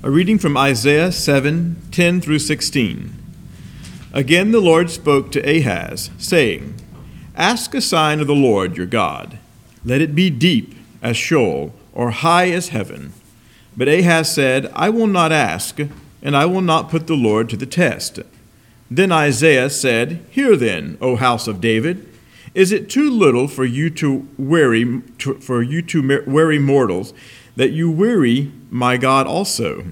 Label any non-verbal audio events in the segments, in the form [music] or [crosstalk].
A reading from Isaiah 7 10 through 16. Again the Lord spoke to Ahaz, saying, Ask a sign of the Lord your God. Let it be deep as Sheol, or high as heaven. But Ahaz said, I will not ask, and I will not put the Lord to the test. Then Isaiah said, Hear then, O house of David. Is it too little for you to weary for you to weary mortals that you weary my God also?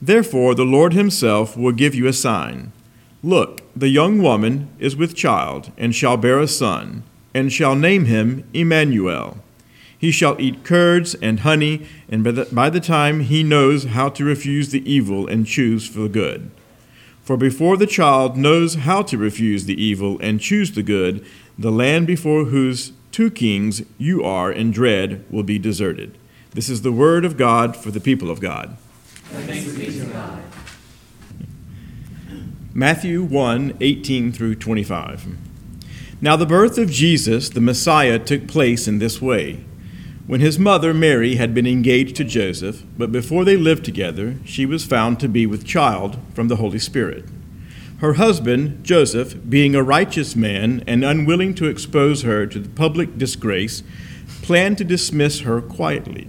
Therefore the Lord himself will give you a sign. Look, the young woman is with child and shall bear a son, and shall name him Emmanuel. He shall eat curds and honey, and by the, by the time he knows how to refuse the evil and choose for the good. For before the child knows how to refuse the evil and choose the good, the land before whose two kings you are in dread will be deserted. This is the word of God for the people of God. Matthew 1 18 through 25. Now, the birth of Jesus, the Messiah, took place in this way. When his mother, Mary, had been engaged to Joseph, but before they lived together, she was found to be with child from the Holy Spirit. Her husband, Joseph, being a righteous man and unwilling to expose her to the public disgrace, planned to dismiss her quietly.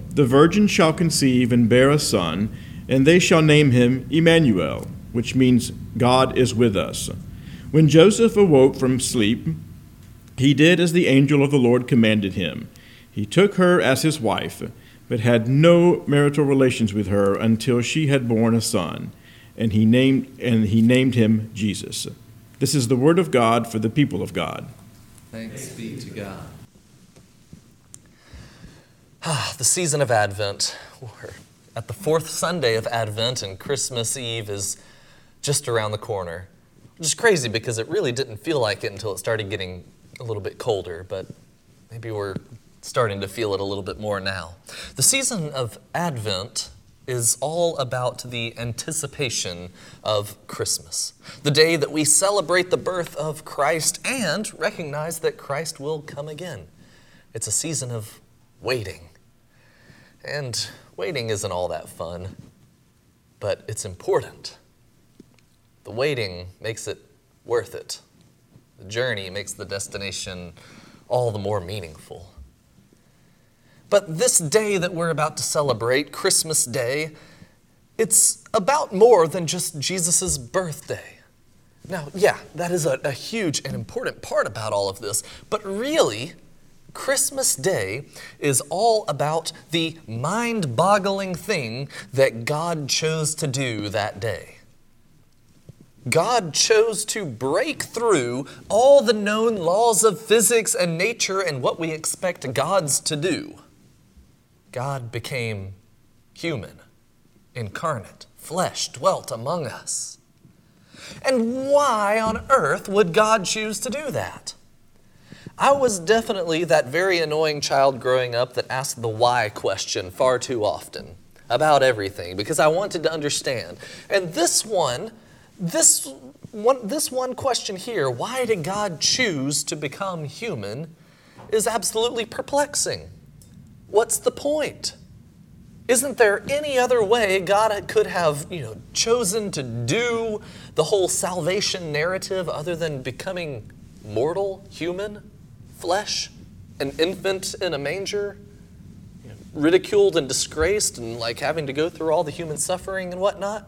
the virgin shall conceive and bear a son, and they shall name him Emmanuel, which means God is with us. When Joseph awoke from sleep, he did as the angel of the Lord commanded him. He took her as his wife, but had no marital relations with her until she had borne a son and he named and he named him Jesus. This is the word of God for the people of God. Thanks be to God. Ah, the season of Advent. We're at the fourth Sunday of Advent, and Christmas Eve is just around the corner. Which is crazy because it really didn't feel like it until it started getting a little bit colder, but maybe we're starting to feel it a little bit more now. The season of Advent is all about the anticipation of Christmas, the day that we celebrate the birth of Christ and recognize that Christ will come again. It's a season of waiting. And waiting isn't all that fun, but it's important. The waiting makes it worth it. The journey makes the destination all the more meaningful. But this day that we're about to celebrate, Christmas Day, it's about more than just Jesus' birthday. Now, yeah, that is a, a, huge and important part about all of this, but really, Christmas Day is all about the mind boggling thing that God chose to do that day. God chose to break through all the known laws of physics and nature and what we expect gods to do. God became human, incarnate, flesh dwelt among us. And why on earth would God choose to do that? I was definitely that very annoying child growing up that asked the why question far too often about everything because I wanted to understand. And this one, this one, this one question here, why did God choose to become human, is absolutely perplexing. What's the point? Isn't there any other way God could have, you know, chosen to do the whole salvation narrative other than becoming mortal, human, flesh, an infant in a manger, ridiculed and disgraced and like having to go through all the human suffering and whatnot?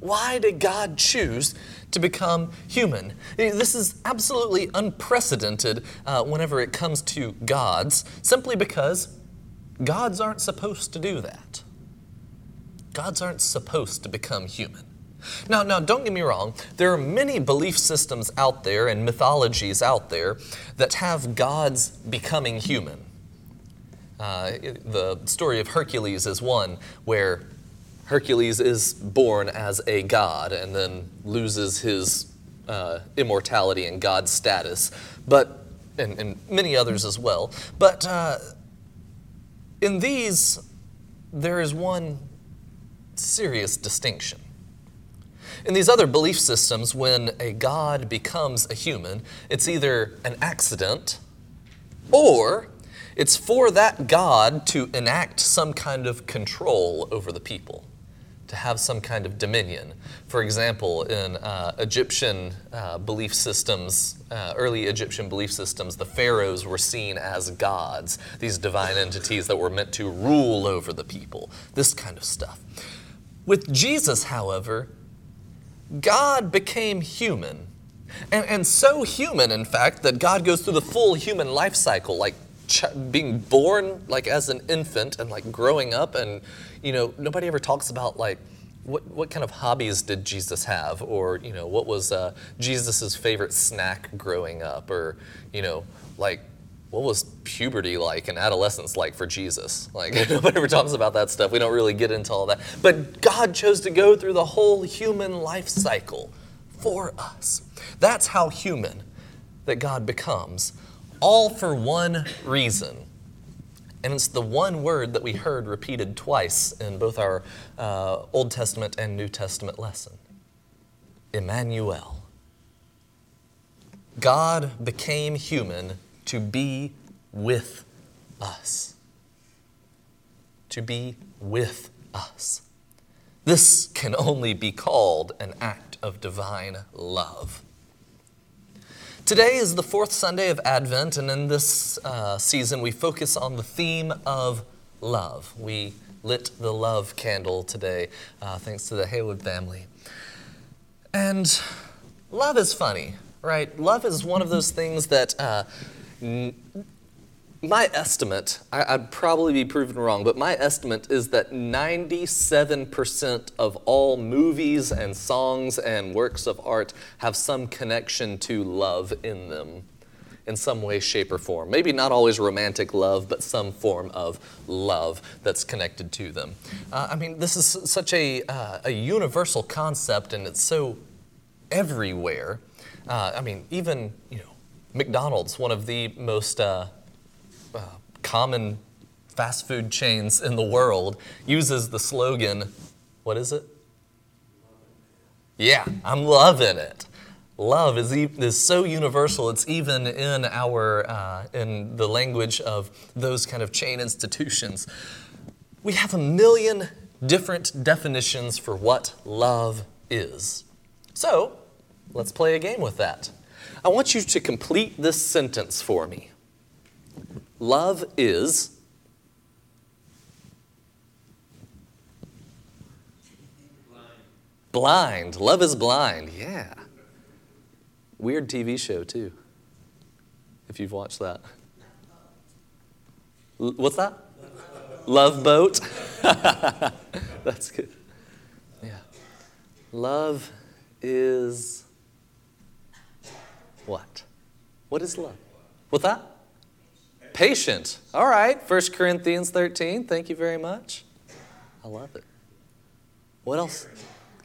Why did God choose to become human? This is absolutely unprecedented uh, whenever it comes to gods, simply because gods aren't supposed to do that. Gods aren't supposed to become human. Now, now, don't get me wrong. There are many belief systems out there and mythologies out there that have gods becoming human. Uh, the story of Hercules is one where Hercules is born as a god and then loses his uh, immortality and god status, but and, and many others as well. But uh, in these, there is one serious distinction. In these other belief systems, when a god becomes a human, it's either an accident or it's for that god to enact some kind of control over the people, to have some kind of dominion. For example, in uh, Egyptian uh, belief systems, uh, early Egyptian belief systems, the pharaohs were seen as gods, these divine entities that were meant to rule over the people, this kind of stuff. With Jesus, however, God became human. And, and so human, in fact, that God goes through the full human life cycle, like ch- being born like as an infant and like growing up. And, you know, nobody ever talks about like, what, what kind of hobbies did Jesus have? Or, you know, what was uh, Jesus' favorite snack growing up? Or, you know, like, what was puberty like and adolescence like for Jesus? Like, [laughs] nobody ever talks about that stuff. We don't really get into all that. But God chose to go through the whole human life cycle for us. That's how human that God becomes, all for one reason. And it's the one word that we heard repeated twice in both our uh, Old Testament and New Testament lesson Emmanuel. God became human to be with us. To be with us. This can only be called an act of divine love. Today is the fourth Sunday of Advent, and in this uh, season, we focus on the theme of love. We lit the love candle today, uh, thanks to the Haywood family. And love is funny, right? Love is one of those things that uh, my estimate, I, would probably be proven wrong, but my estimate is that 97% of all movies and songs and works of art have some connection to love in them in some way, shape, or form. Maybe not always romantic love, but some form of love that's connected to them. Uh, I mean, this is such a, uh, a universal concept and it's so everywhere. Uh, I mean, even, you know, McDonald's, one of the most uh, uh, common fast food chains in the world, uses the slogan, what is it? Yeah, I'm loving it. Love is, e- is so universal. It's even in our uh, in the language of those kind of chain institutions. We have a million different definitions for what love is. So, let's play a game with that. I want you to complete this sentence for me. Love is. Blind. Love is blind. Yeah. Weird TV show, too, if you've watched that. L- what's that? Love Boat. [laughs] That's good. Yeah. Love is what? What is love? What's that? Patient. All right. 1 Corinthians 13. Thank you very much. I love it. What else?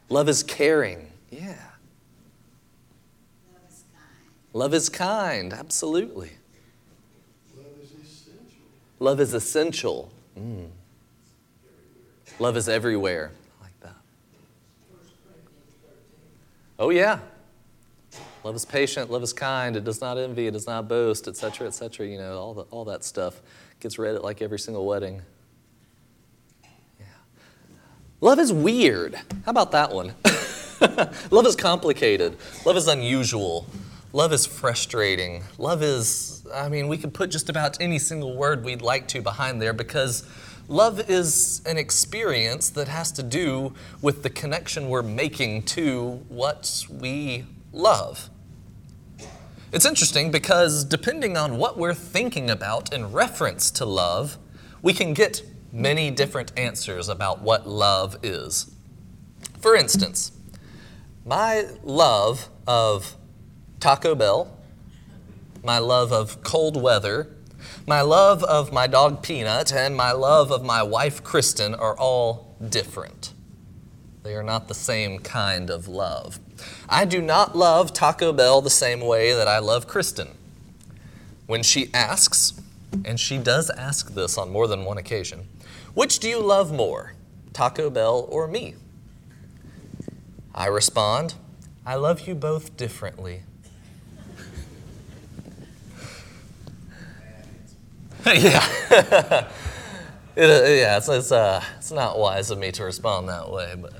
Love is caring. Yeah. Love is kind. Love is kind. Absolutely. Love is essential. Love is essential. Mm. Love is everywhere. I like that. Oh, yeah. Love is patient, love is kind, it does not envy, it does not boast, etc., etc. You know, all, the, all that stuff gets read at like every single wedding. Yeah. Love is weird. How about that one? [laughs] love is complicated. Love is unusual. Love is frustrating. Love is, I mean, we could put just about any single word we'd like to behind there because love is an experience that has to do with the connection we're making to what we love. It's interesting because depending on what we're thinking about in reference to love, we can get many different answers about what love is. For instance, my love of Taco Bell, my love of cold weather, my love of my dog Peanut, and my love of my wife Kristen are all different. They are not the same kind of love. I do not love Taco Bell the same way that I love Kristen. When she asks, and she does ask this on more than one occasion, which do you love more, Taco Bell or me? I respond, I love you both differently. [laughs] yeah. [laughs] it, uh, yeah, it's, it's, uh, it's not wise of me to respond that way, but,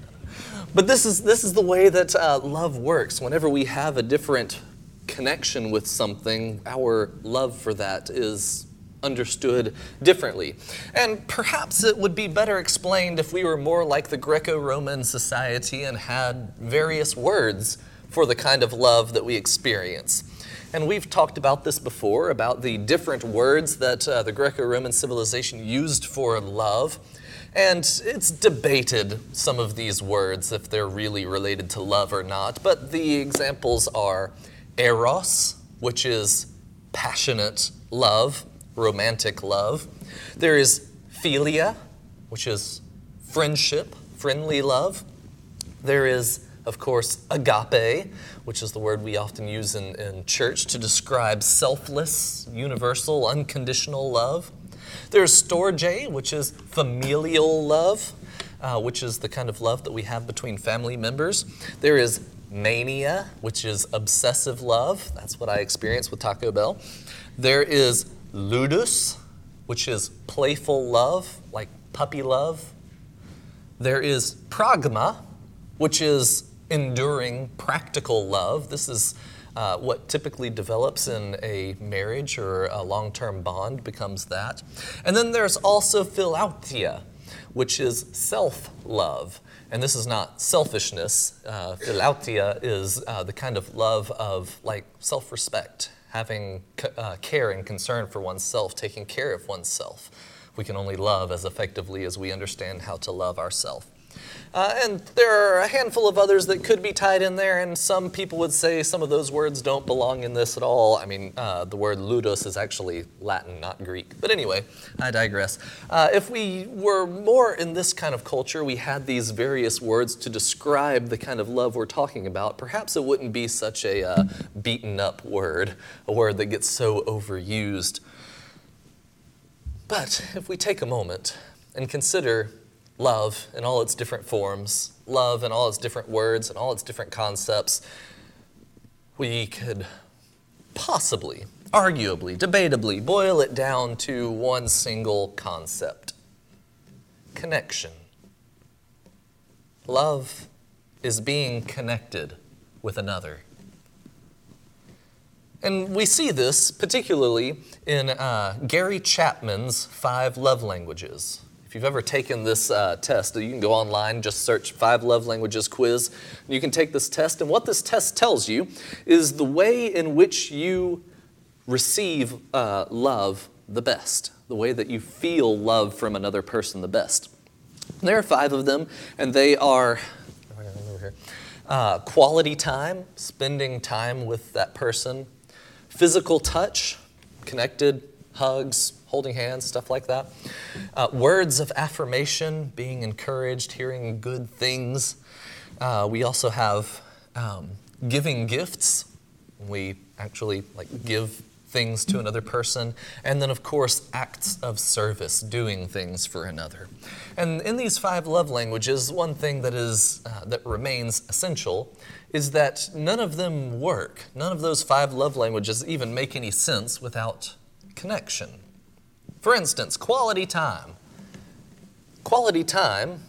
but this, is, this is the way that uh, love works. Whenever we have a different connection with something, our love for that is understood differently. And perhaps it would be better explained if we were more like the Greco Roman society and had various words for the kind of love that we experience. And we've talked about this before about the different words that uh, the Greco Roman civilization used for love. And it's debated, some of these words, if they're really related to love or not. But the examples are eros, which is passionate love, romantic love. There is philia, which is friendship, friendly love. There is of course, agape, which is the word we often use in, in church to describe selfless, universal, unconditional love. There's storge, which is familial love, uh, which is the kind of love that we have between family members. There is mania, which is obsessive love. That's what I experienced with Taco Bell. There is ludus, which is playful love, like puppy love. There is pragma, which is enduring, practical love. This is uh, what typically develops in a marriage or a long term bond becomes that. And then there's also philautia, which is self love. And this is not selfishness. Uh, philautia is uh, the kind of love of like self respect, having uh, care and concern for oneself, taking care of oneself. We can only love as effectively as we understand how to love ourselves. Uh, and there are a handful of others that could be tied in there, and some people would say some of those words don't belong in this at all. I mean, uh, the word ludus is actually Latin, not Greek. But anyway, I digress. Uh, if we were more in this kind of culture, we had these various words to describe the kind of love we're talking about, perhaps it wouldn't be such a uh, beaten up word, a word that gets so overused. But if we take a moment and consider love in all its different forms, love in all its different words and all its different concepts, we could possibly, arguably, debatably boil it down to one single concept connection. Love is being connected with another. And we see this particularly in uh, Gary Chapman's five love languages. If you've ever taken this uh, test, you can go online, just search Five Love Languages quiz. You can take this test, and what this test tells you is the way in which you receive uh, love the best, the way that you feel love from another person the best. There are five of them, and they are uh, quality time, spending time with that person, physical touch, connected, hugs, holding hands, stuff like that. Uh, words of affirmation, being encouraged, hearing good things. Uh, we also have um, giving gifts. We actually like give things to another person. And then, of course, acts of service, doing things for another. And in these five love languages, one thing that is uh, that remains essential is that none of them work. None of those five love languages even make any sense without connection. For instance, quality time. Quality time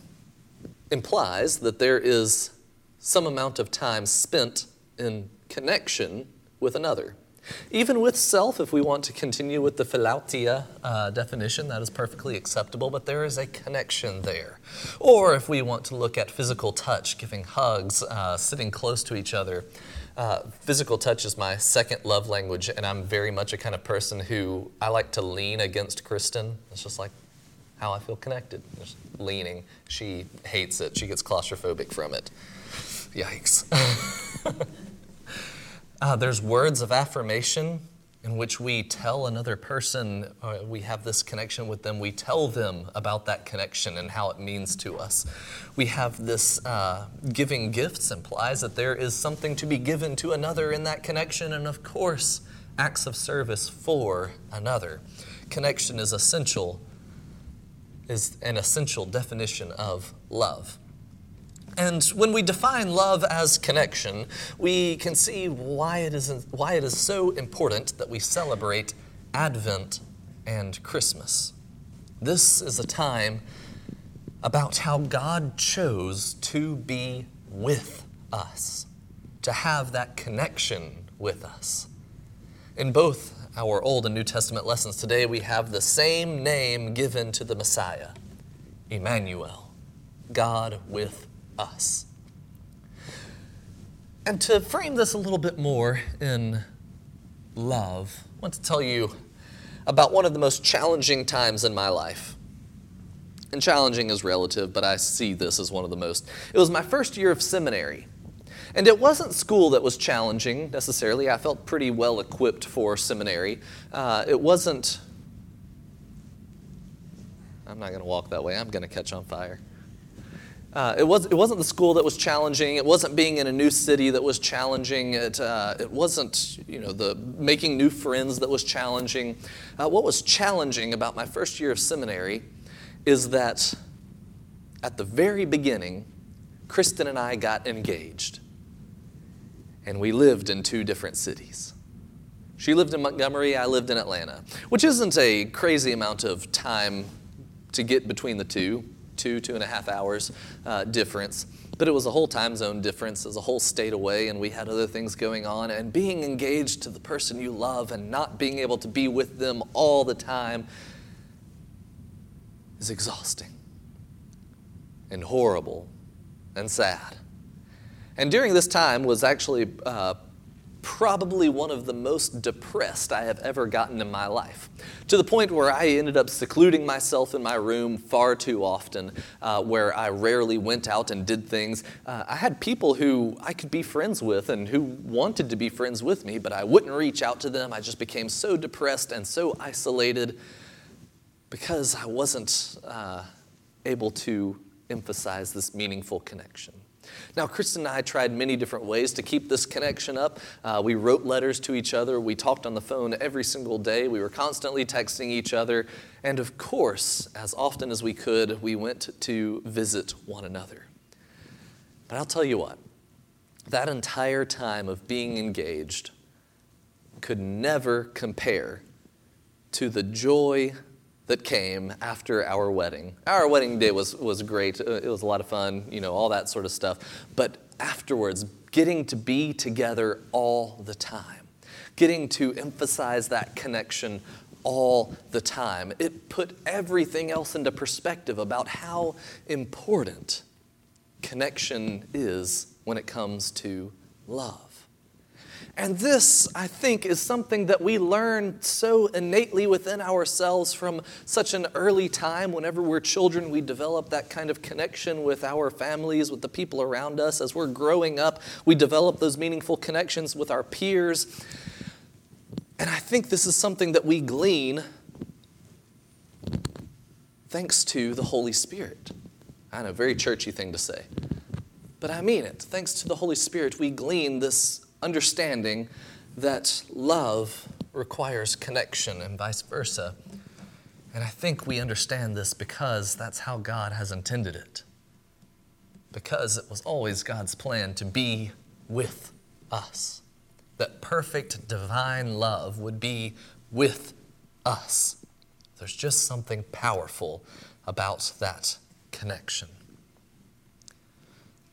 implies that there is some amount of time spent in connection with another. Even with self, if we want to continue with the philautia uh, definition, that is perfectly acceptable, but there is a connection there. Or if we want to look at physical touch, giving hugs, uh, sitting close to each other, uh, physical touch is my second love language, and I'm very much a kind of person who I like to lean against Kristen. It's just like how I feel connected, just leaning. She hates it, she gets claustrophobic from it. Yikes. [laughs] uh, there's words of affirmation in which we tell another person, uh, we have this connection with them, we tell them about that connection and how it means to us. We have this uh, giving gifts implies that there is something to be given to another in that connection, and of course, acts of service for another. Connection is essential, is an essential definition of love. And when we define love as connection, we can see why it is, why it is so important that we celebrate Advent and Christmas. This is a time about how God chose to be with us, to have that connection with us. In both our Old and New Testament lessons today, we have the same name given to the Messiah Emmanuel, God with us. And to frame this a little bit more in love, I want to tell you about one of the most challenging times in my life. And challenging is relative, but I see this as one of the most. It was my first year of seminary. And it wasn't school that was challenging necessarily. I felt pretty well equipped for seminary. Uh, it wasn't. I'm not going to walk that way. I'm going to catch on fire. Uh, it, was, it wasn't the school that was challenging. It wasn't being in a new city that was challenging. It, uh, it wasn't you know, the making new friends that was challenging. Uh, what was challenging about my first year of seminary is that at the very beginning, Kristen and I got engaged. And we lived in two different cities. She lived in Montgomery, I lived in Atlanta, which isn't a crazy amount of time to get between the two two, two and a half hours uh, difference. But it was a whole time zone difference, as a whole state away, and we had other things going on. And being engaged to the person you love and not being able to be with them all the time is exhausting and horrible and sad. And during this time was actually uh, probably one of the most depressed I have ever gotten in my life. To the point where I ended up secluding myself in my room far too often, uh, where I rarely went out and did things. Uh, I had people who I could be friends with and who wanted to be friends with me, but I wouldn't reach out to them. I just became so depressed and so isolated because I wasn't uh, able to emphasize this meaningful connection. Now, Kristen and I tried many different ways to keep this connection up. Uh, we wrote letters to each other. We talked on the phone every single day. We were constantly texting each other. And of course, as often as we could, we went to visit one another. But I'll tell you what, that entire time of being engaged could never compare to the joy that came after our wedding. Our wedding day was, was great. Uh, it was a lot of fun, you know, all that sort of stuff. But afterwards, getting to be together all the time, getting to emphasize that connection all the time, it put everything else into perspective about how important connection is when it comes to love. And this, I think, is something that we learn so innately within ourselves from such an early time. Whenever we're children, we develop that kind of connection with our families, with the people around us. As we're growing up, we develop those meaningful connections with our peers. And I think this is something that we glean thanks to the Holy Spirit. I know, very churchy thing to say. But I mean it. Thanks to the Holy Spirit, we glean this understanding that love requires connection and vice versa. And I think we understand this because that's how God has intended it. Because it was always God's plan to be with us. That perfect divine love would be with us. There's just something powerful about that connection.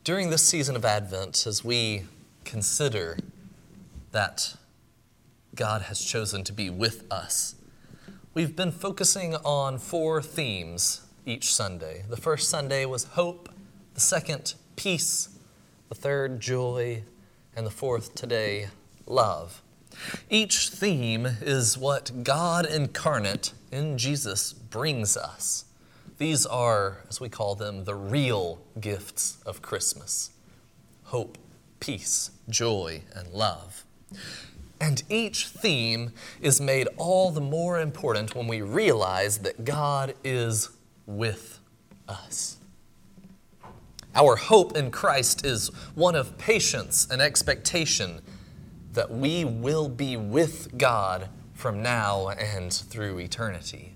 During this season of Advent, as we consider that God has chosen to be with us. We've been focusing on four themes each Sunday. The first Sunday was hope, the second, peace, the third, joy, and the fourth today, love. Each theme is what God incarnate in Jesus brings us. These are, as we call them, the real gifts of Christmas hope, peace, joy, and love. And each theme is made all the more important when we realize that God is with us. Our hope in Christ is one of patience and expectation that we will be with God from now and through eternity.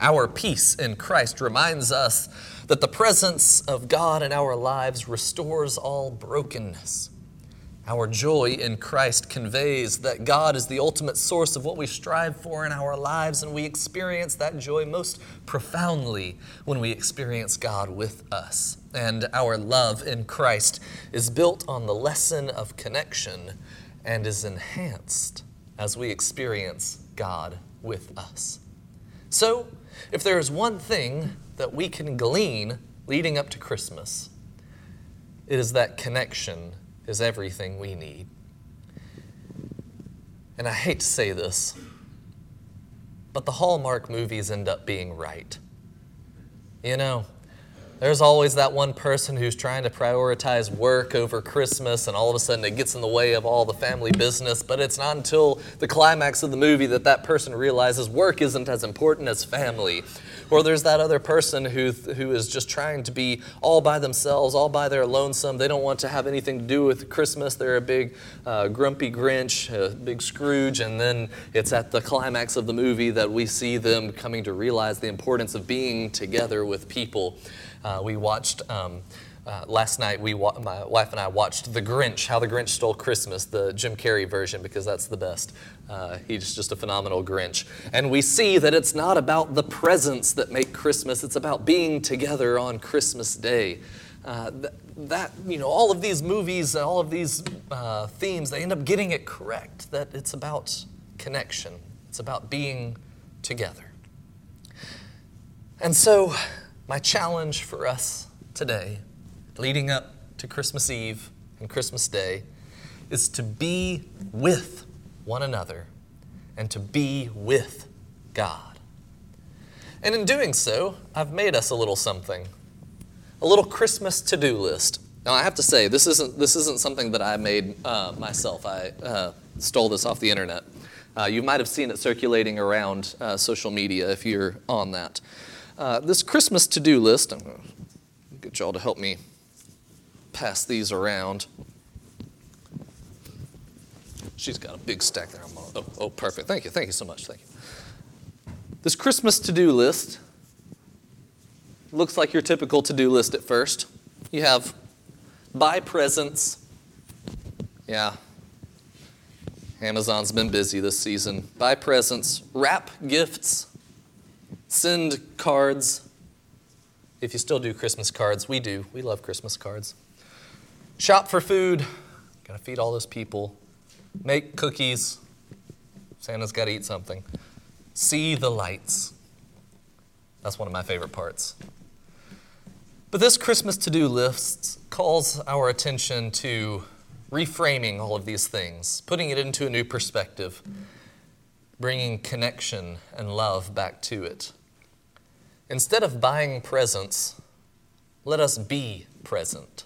Our peace in Christ reminds us that the presence of God in our lives restores all brokenness. Our joy in Christ conveys that God is the ultimate source of what we strive for in our lives, and we experience that joy most profoundly when we experience God with us. And our love in Christ is built on the lesson of connection and is enhanced as we experience God with us. So, if there is one thing that we can glean leading up to Christmas, it is that connection is everything we need. And I hate to say this, but the Hallmark movies end up being right. You know, there's always that one person who's trying to prioritize work over Christmas, and all of a sudden it gets in the way of all the family business. But it's not until the climax of the movie that that person realizes work isn't as important as family. Or there's that other person who, who is just trying to be all by themselves, all by their lonesome. They don't want to have anything to do with Christmas. They're a big uh, grumpy Grinch, a big Scrooge, and then it's at the climax of the movie that we see them coming to realize the importance of being together with people. Uh, we watched um, uh, last night. We wa- my wife and I watched The Grinch, How the Grinch Stole Christmas, the Jim Carrey version, because that's the best. Uh, he's just a phenomenal Grinch, and we see that it's not about the presents that make Christmas. It's about being together on Christmas Day. Uh, th- that you know, all of these movies, all of these uh, themes, they end up getting it correct. That it's about connection. It's about being together. And so my challenge for us today, leading up to Christmas Eve and Christmas Day, is to be with one another and to be with God. And in doing so, I've made us a little something, a little Christmas to do list. Now, I have to say, this isn't, this isn't something that I made uh, myself. I uh, stole this off the internet. Uh, you might have seen it circulating around uh, social media if you're on that. Uh, this Christmas to do list, I'm going to get y'all to help me pass these around. She's got a big stack there. Oh, oh, perfect. Thank you. Thank you so much. Thank you. This Christmas to do list looks like your typical to do list at first. You have buy presents. Yeah. Amazon's been busy this season. Buy presents, wrap gifts, send cards. If you still do Christmas cards, we do. We love Christmas cards. Shop for food. Got to feed all those people. Make cookies. Santa's got to eat something. See the lights. That's one of my favorite parts. But this Christmas to do list calls our attention to reframing all of these things, putting it into a new perspective, bringing connection and love back to it. Instead of buying presents, let us be present.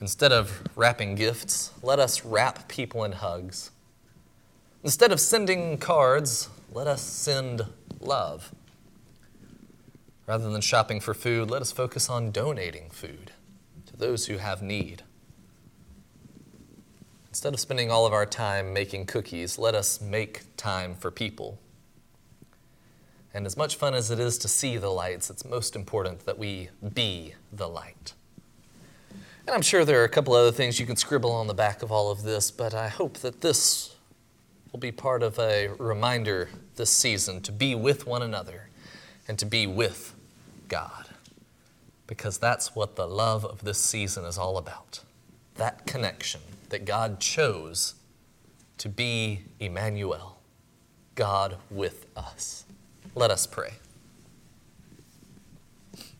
Instead of wrapping gifts, let us wrap people in hugs. Instead of sending cards, let us send love. Rather than shopping for food, let us focus on donating food to those who have need. Instead of spending all of our time making cookies, let us make time for people. And as much fun as it is to see the lights, it's most important that we be the light. And I'm sure there are a couple other things you can scribble on the back of all of this, but I hope that this will be part of a reminder this season to be with one another and to be with God. Because that's what the love of this season is all about that connection that God chose to be Emmanuel, God with us. Let us pray.